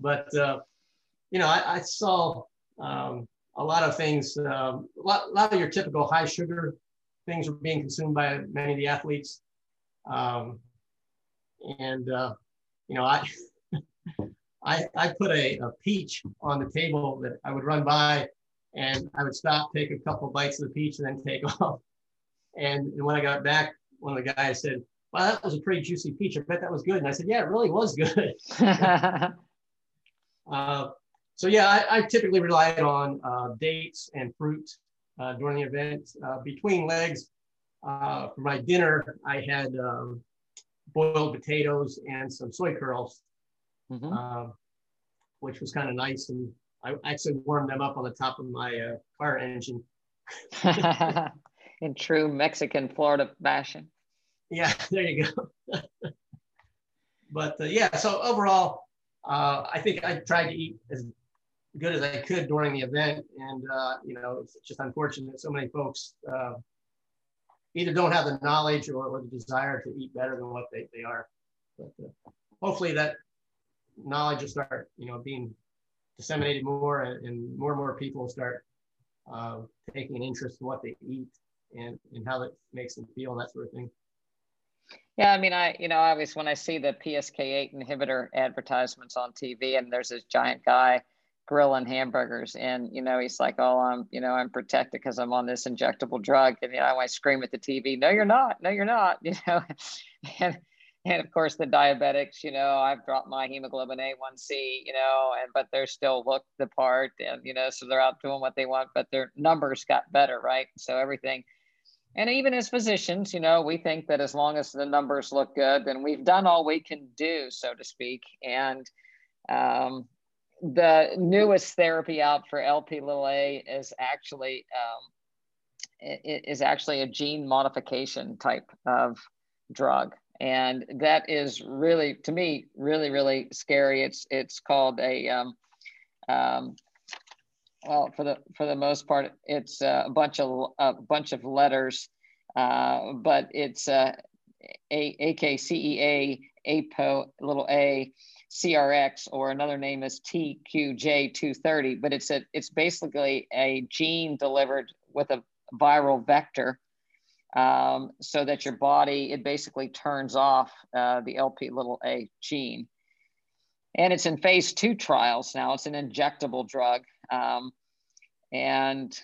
A: But, uh, you know, I, I saw um, a lot of things, um, a, lot, a lot of your typical high sugar things were being consumed by many of the athletes. Um, and, uh, you know, I, <laughs> I, I put a, a peach on the table that I would run by and I would stop, take a couple bites of the peach and then take <laughs> off. And, and when I got back, one of the guys said, "Wow, that was a pretty juicy peach. I bet that was good." And I said, "Yeah, it really was good." <laughs> <laughs> uh, so yeah, I, I, typically relied on uh, dates and fruit uh, during the event. Uh, between legs, uh, for my dinner, I had um, boiled potatoes and some soy curls, mm-hmm. Um, which was kind of nice. And I actually warmed them up on the top of my uh, car engine. <laughs>
B: In true Mexican Florida fashion.
A: Yeah, <laughs> there you go. but uh, yeah, so overall, uh, I think I tried to eat as good as I could during the event, and uh, you know, it's just unfortunate that so many folks uh, either don't have the knowledge or, or, the desire to eat better than what they, they are. But uh, hopefully, that knowledge will start, you know, being disseminated more, and, and more and more people will start uh, taking an interest in what they eat and, and how that makes them feel that sort of thing.
B: Yeah, I mean, I you know, obviously when I see the PSK8 inhibitor advertisements on TV, and there's this giant guy grilling hamburgers, and you know, he's like, "Oh, I'm you know, I'm protected because I'm on this injectable drug," and you know, I scream at the TV, "No, you're not! No, you're not!" <laughs> You know, and and of course the diabetics, you know, I've dropped my hemoglobin A1C, you know, and but they're still looked the part, and you know, so they're out doing what they want, but their numbers got better, right? So everything and even as physicians, you know, we think that as long as the numbers look good, then we've done all we can do, so to speak. And um, the newest therapy out for LP little a is actually um, is actually a gene modification type of drug and that is really to me really really scary. It's it's called a um, um, well for the for the most part it's a bunch of a bunch of letters. Uh, but it's uh, a APO little a CRX or another name is TQJ230 but it's a it's basically a gene delivered with a viral vector um, so that your body, it basically turns off uh, the LP little a gene. And it's in phase two trials now. It's an injectable drug. Um, and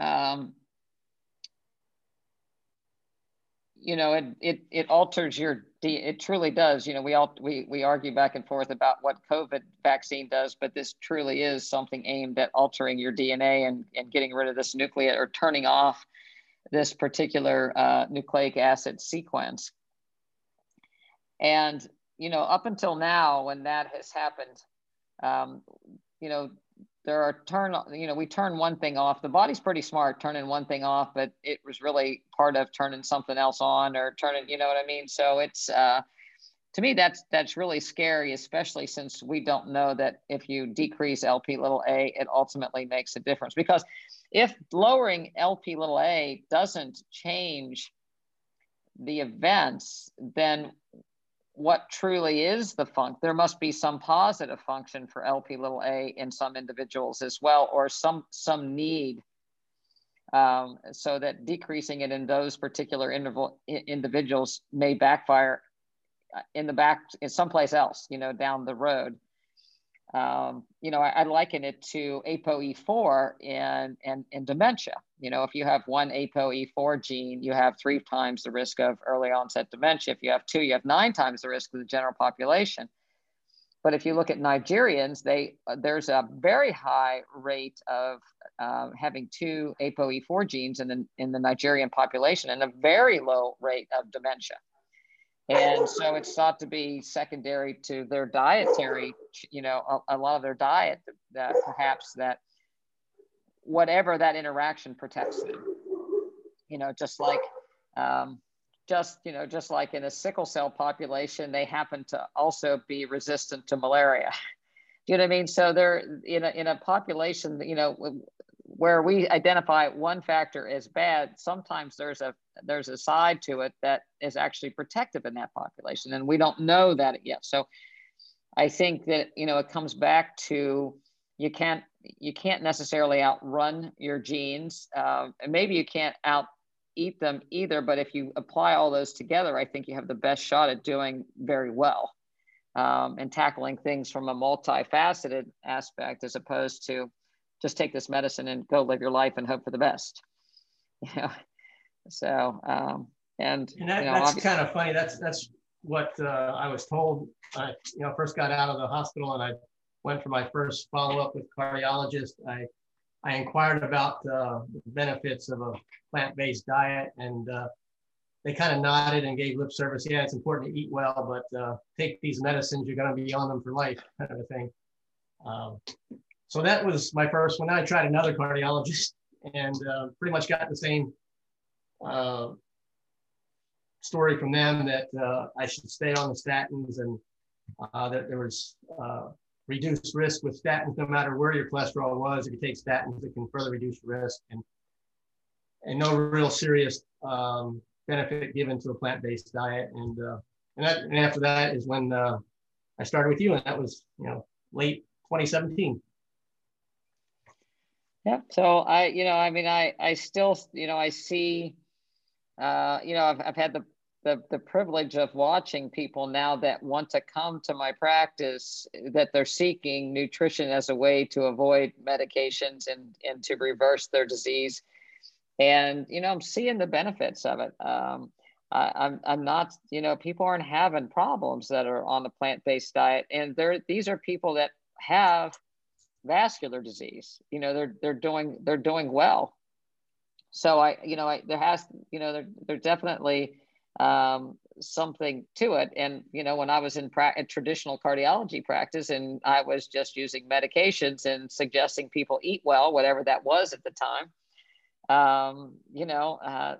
B: um, you know, it, it, it alters your, it truly does. You know, we all, we, we argue back and forth about what COVID vaccine does, but this truly is something aimed at altering your DNA and, and getting rid of this nucleate or turning off this particular uh, nucleic acid sequence. And, you know, up until now, when that has happened, um, you know, there are turn, you know, we turn one thing off. The body's pretty smart turning one thing off, but it was really part of turning something else on or turning, you know what I mean? So it's, uh, to me, that's that's really scary, especially since we don't know that if you decrease LP little a, it ultimately makes a difference. Because if lowering LP little a doesn't change the events, then what truly is the funk? There must be some positive function for LP little a in some individuals as well, or some some need. Um, so that decreasing it in those particular interval, individuals may backfire in the back in someplace else, you know, down the road. Um, you know, I, I, liken it to ApoE4 in, in, in dementia. You know, if you have one ApoE4 gene, you have three times the risk of early onset dementia. If you have two, you have nine times the risk of the general population. But if you look at Nigerians, they uh, there's a very high rate of uh, having two ApoE4 genes in the, in the Nigerian population and a very low rate of dementia. And so it's thought to be secondary to their dietary, you know, a, a lot of their diet that perhaps that whatever that interaction protects them, you know, just like, um, just, you know, just like in a sickle cell population, they happen to also be resistant to malaria. <laughs> Do you know what I mean? So they're in a, in a population, you know, where we identify one factor as bad, sometimes there's a there's a side to it that is actually protective in that population, and we don't know that yet. So, I think that you know it comes back to you can't you can't necessarily outrun your genes, uh, and maybe you can't out eat them either. But if you apply all those together, I think you have the best shot at doing very well um, and tackling things from a multifaceted aspect as opposed to just take this medicine and go live your life and hope for the best. <laughs> You know, so um, and,
A: and that,
B: you know,
A: that's kind of funny. That's that's what uh, I was told. I you know first got out of the hospital and I went for my first follow up with cardiologist. I I inquired about uh, the benefits of a plant based diet and. Uh, they kind of nodded and gave lip service. Yeah, it's important to eat well, but uh, take these medicines. You're going to be on them for life, kind of a thing. Um, so that was my first one. I tried another cardiologist and uh, pretty much got the same uh, story from them that uh, I should stay on the statins and uh, that there was uh, reduced risk with statins no matter where your cholesterol was. If you take statins, it can further reduce risk and, and no real serious um, benefit given to a plant-based diet. And, uh, and, that, and after that is when I started with you and that was, you know, late 2017.
B: Yeah. So I, you know, I mean, I, I still, you know, I see, uh, you know, I've, I've had the, the, the privilege of watching people now that want to come to my practice that they're seeking nutrition as a way to avoid medications and, and to reverse their disease. And, you know, I'm seeing the benefits of it. Um, I, I'm, I'm not, you know, people aren't having problems that are on the plant-based diet. And they're, these are people that have vascular disease. You know, they're they're doing they're doing well. So I, you know, I, there has, you know, there there definitely um, something to it. And, you know, when I was in pra- traditional cardiology practice and I was just using medications and suggesting people eat well, whatever that was at the time, um, you know, uh,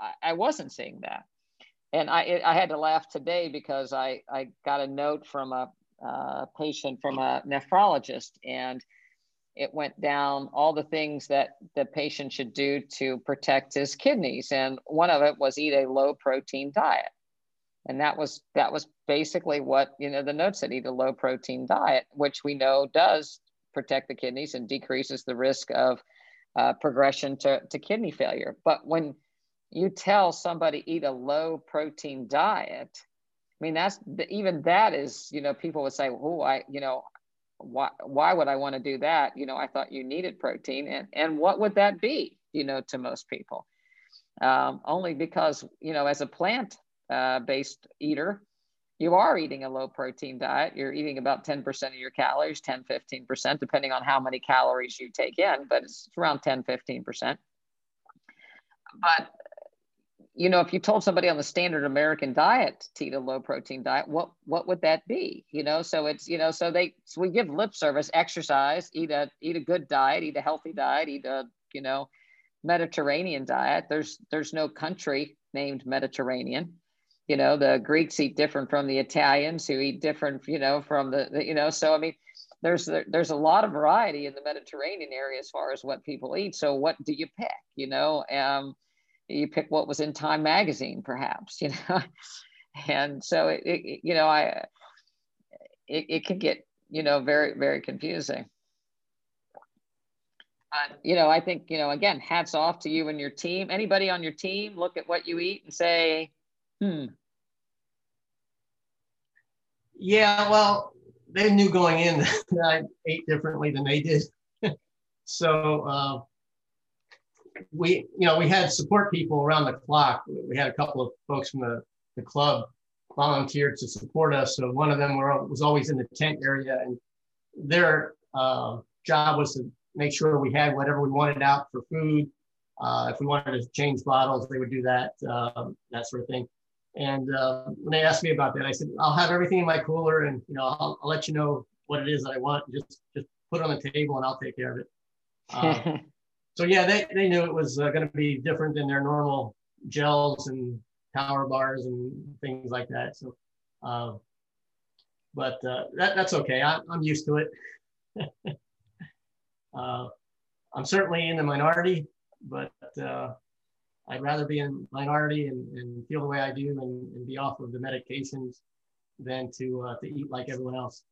B: I, I, wasn't seeing that. And I, I had to laugh today because I, I got a note from a, a patient from a nephrologist and it went down all the things that the patient should do to protect his kidneys and one of it was eat a low protein diet. And that was that was basically what you know the note said eat a low protein diet which we know does protect the kidneys and decreases the risk of uh, progression to, to kidney failure. But when you tell somebody eat a low protein diet mean that's even that is you know people would say oh i you know why why would I want to do that? You know, I thought you needed protein, and and what would that be? You know, to most people, um, only because you know, as a plant uh, based eater, you are eating a low protein diet. You're eating about 10% of your calories, 10, 15%, depending on how many calories you take in, but it's around 10, 15%. But you know, if you told somebody on the standard American diet to eat a low protein diet, what what would that be? You know, so it's you know, so they so we give lip service, exercise, eat a eat a good diet, eat a healthy diet, eat a you know, Mediterranean diet. There's there's no country named Mediterranean. You know, the Greeks eat different from the Italians, who eat different, you know, from the, the you know. So I mean, there's there's a lot of variety in the Mediterranean area as far as what people eat. So what do you pick? You know, um, you pick what was in Time magazine, perhaps, you know, <laughs> and so it, it you know, I it, it can get you know very very confusing. But you know, I think you know again, hats off to you and your team. Anybody on your team look at what you eat and say, hmm.
A: Yeah, well, they knew going in <laughs> that I ate differently than they did. <laughs> so uh, we, you know, we had support people around the clock. We had a couple of folks from the, the club volunteered to support us. So one of them were, was always in the tent area, and their uh, job was to make sure we had whatever we wanted out for food. Uh, if we wanted to change bottles, they would do that, um, that sort of thing. And uh, when they asked me about that, I said, "I'll have everything in my cooler, and you know, I'll, I'll let you know what it is that I want. Just just put it on the table, and I'll take care of it." <laughs> So yeah, they, they knew it was uh, going to be different than their normal gels and power bars and things like that. So, uh, but uh, that, that's okay. I, am used to it. <laughs> Uh, I'm certainly in the minority, but uh, I'd rather be in minority and, and, feel the way I do and, and, be off of the medications than to uh, to eat like everyone else.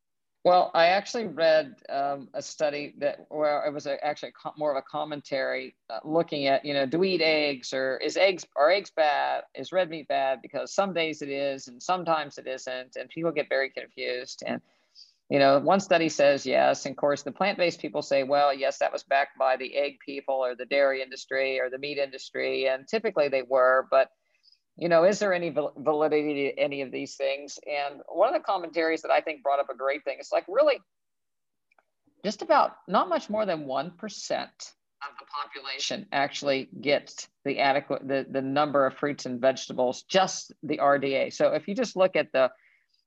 B: Well, I actually read um, a study that where it was a, actually more of a commentary uh, looking at, you know, do we eat eggs or is eggs are eggs bad? Is red meat bad? Because some days it is and sometimes it isn't, and people get very confused. And you know, one study says yes, and of course the plant-based people say, well, yes, that was backed by the egg people or the dairy industry or the meat industry, and typically they were, but you know, is there any validity to any of these things? And one of the commentaries that I think brought up a great thing is like really just about not much more than 1% of the population actually gets the adequate, the, the number of fruits and vegetables, just the RDA. So if you just look at the,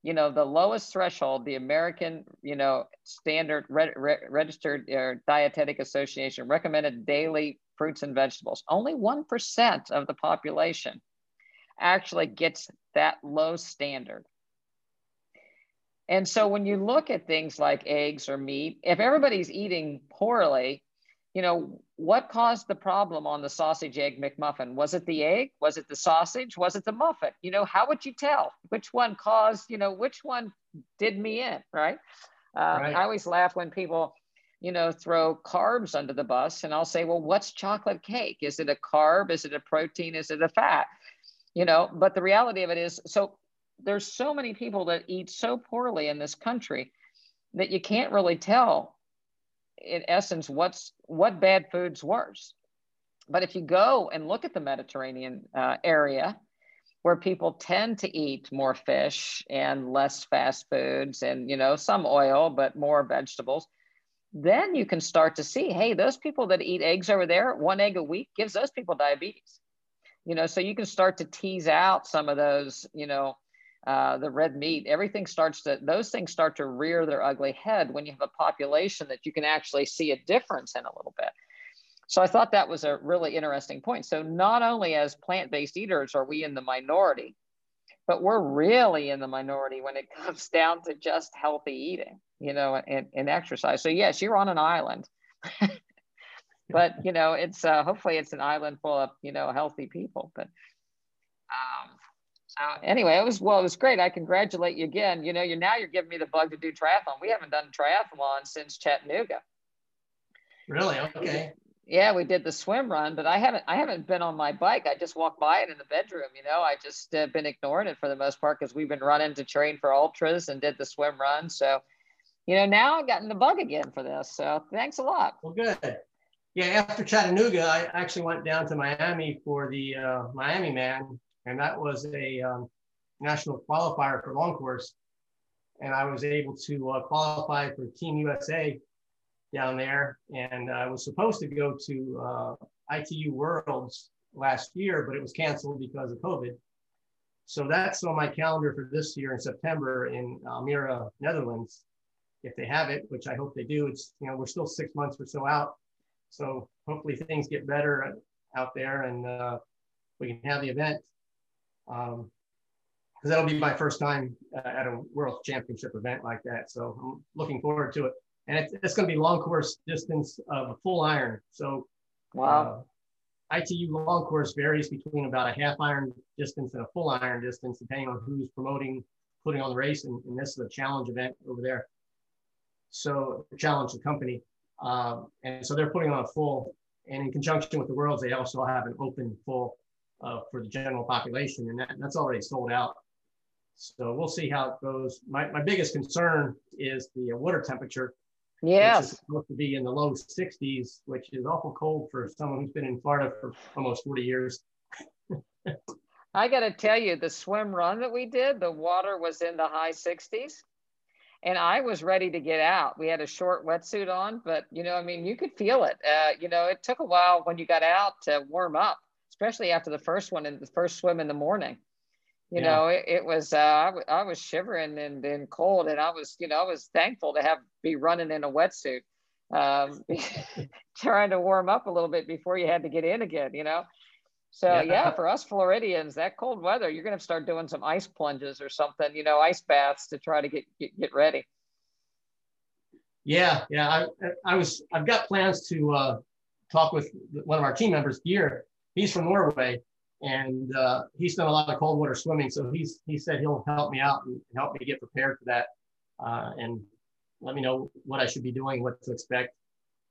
B: you know, the lowest threshold, the American, you know, standard re- re- registered or dietetic association recommended daily fruits and vegetables, only 1% of the population actually gets that low standard. And so when you look at things like eggs or meat, if everybody's eating poorly, you know, what caused the problem on the sausage egg McMuffin? Was it the egg? Was it the sausage? Was it the muffin? You know, how would you tell which one caused, you know, which one did me in, right? Uh, right. I always laugh when people, you know, throw carbs under the bus and I'll say, well, what's chocolate cake? Is it a carb? Is it a protein? Is it a fat? You know but the reality of it is so there's so many people that eat so poorly in this country that you can't really tell in essence what's what bad food's worse. But if you go and look at the mediterranean uh, area where people tend to eat more fish and less fast foods and you know some oil but more vegetables then you can start to see hey those people that eat eggs over there one egg a week gives those people diabetes you know, so you can start to tease out some of those, you know, uh, the red meat, everything starts to, those things start to rear their ugly head when you have a population that you can actually see a difference in a little bit. So I thought that was a really interesting point. So not only as plant-based eaters are we in the minority, but we're really in the minority when it <laughs> comes down to just healthy eating, you know, and, and exercise. So yes, you're on an island, <laughs> but you know, it's uh, hopefully it's an island full of you know healthy people. But um, so anyway, it was well, it was great. I congratulate you again. You know, you're now you're giving me the bug to do triathlon. We haven't done triathlon since Chattanooga.
A: Really? Okay.
B: Yeah, we did the swim run, but I haven't I haven't been on my bike. I just walk by it in the bedroom. You know, I just uh, been ignoring it for the most part because we've been running to train for ultras and did the swim run. So, you know, now I've gotten the bug again for this. So thanks a lot.
A: Well, good. Yeah, after Chattanooga, I actually went down to Miami for the uh, Miami Man, and that was a um, national qualifier for long course. And I was able to uh, qualify for Team USA down there. And I was supposed to go to uh, ITU Worlds last year, but it was canceled because of COVID. So that's on my calendar for this year in September in Almere, Netherlands. If they have it, which I hope they do, it's, you know, we're still six months or so out. So hopefully things get better out there and uh, we can have the event. Um, because that'll be my first time uh, at a world championship event like that. So I'm looking forward to it and it's, it's going to be long course distance of a full iron. So,
B: wow.
A: Uh, ITU long course varies between about a half iron distance and a full iron distance, depending on who's promoting, putting on the race. And, and this is a challenge event over there. So, challenge the company. Um, and so they're putting on a full, and in conjunction with the Worlds, they also have an open full uh, for the general population, and that, that's already sold out. So we'll see how it goes. My, my biggest concern is the water temperature
B: Yes.
A: It's supposed to be in the low 60s, which is awful cold for someone who's been in Florida for almost 40 years. <laughs>
B: I got to tell you, the swim run that we did, the water was in the high 60s. And I was ready to get out. We had a short wetsuit on, but you know, I mean, you could feel it. Uh, you know, it took a while when you got out to warm up, especially after the first one and the first swim in the morning you yeah. know it, it was uh, I, w- I was shivering and, and cold and i was you know i was thankful to have be running in a wetsuit um, <laughs> trying to warm up a little bit before you had to get in again you know so yeah. yeah, for us Floridians, that cold weather, you're going to start doing some ice plunges or something, you know, ice baths to try to get get, get ready.
A: Yeah, yeah, I, I was I've got plans to uh, talk with one of our team members, here. He's from Norway, and uh, he's done a lot of cold water swimming. So he's he said he'll help me out and help me get prepared for that, uh, and let me know what I should be doing, what to expect.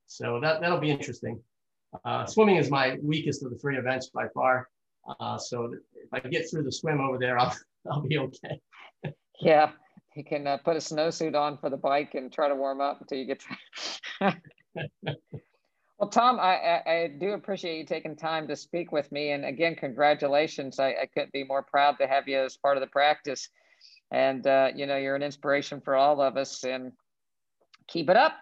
A: So that that'll be interesting. Uh, swimming is my weakest of the three events by far. Uh, so if I get through the swim over there, <laughs> I'll I'll be okay.
B: yeah, you can uh, put a snowsuit on for the bike and try to warm up until you get. To <laughs> Well, Tom, I, I, I, do appreciate you taking time to speak with me. And again, congratulations. I, I couldn't be more proud to have you as part of the practice. And, uh, you know, you're an inspiration for all of us and keep it up.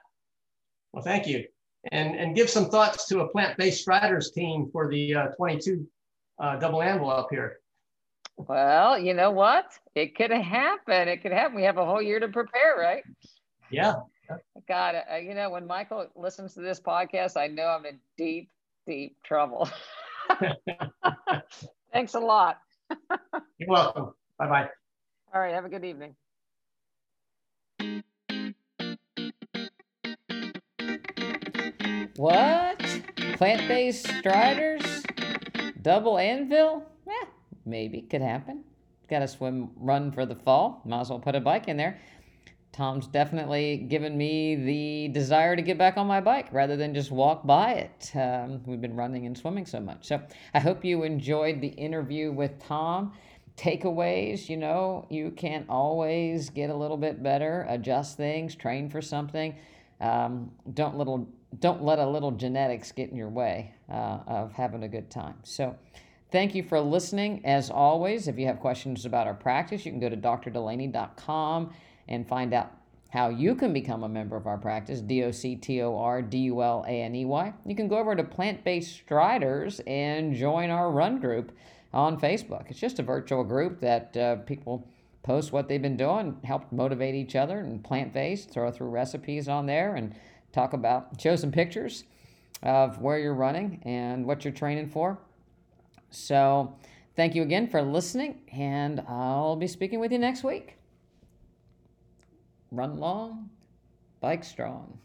A: Well, thank you. And, and give some thoughts to a plant-based striders team for the uh, 22 uh, double anvil up here.
B: Well, you know what? It could happen. It could happen. We have a whole year to prepare, right?
A: Yeah,
B: God, uh, you know, when Michael listens to this podcast, I know I'm in deep, deep trouble. <laughs> Thanks a lot.
A: You're welcome. Bye bye.
B: All right. Have a good evening. What? Plant based striders? Double anvil? Yeah, maybe. Could happen. Got to swim run for the fall. Might as well put a bike in there. Tom's definitely given me the desire to get back on my bike rather than just walk by it. Um, we've been running and swimming so much. So I hope you enjoyed the interview with Tom. Takeaways, you know, you can always get a little bit better, adjust things, train for something. Um, don't little don't let a little genetics get in your way uh, of having a good time. So. Thank you for listening. As always, if you have questions about our practice, you can go to drdulaney.com and find out how you can become a member of our practice, D O C T O R D U L A N E Y, you can go over to Plant Based Striders and join our run group on Facebook. It's just a virtual group that uh, people post what they've been doing, help motivate each other, and plant based, throw through recipes on there, and talk about, show some pictures of where you're running and what you're training for. So, thank you again for listening, and I'll be speaking with you next week. Run long, bike strong.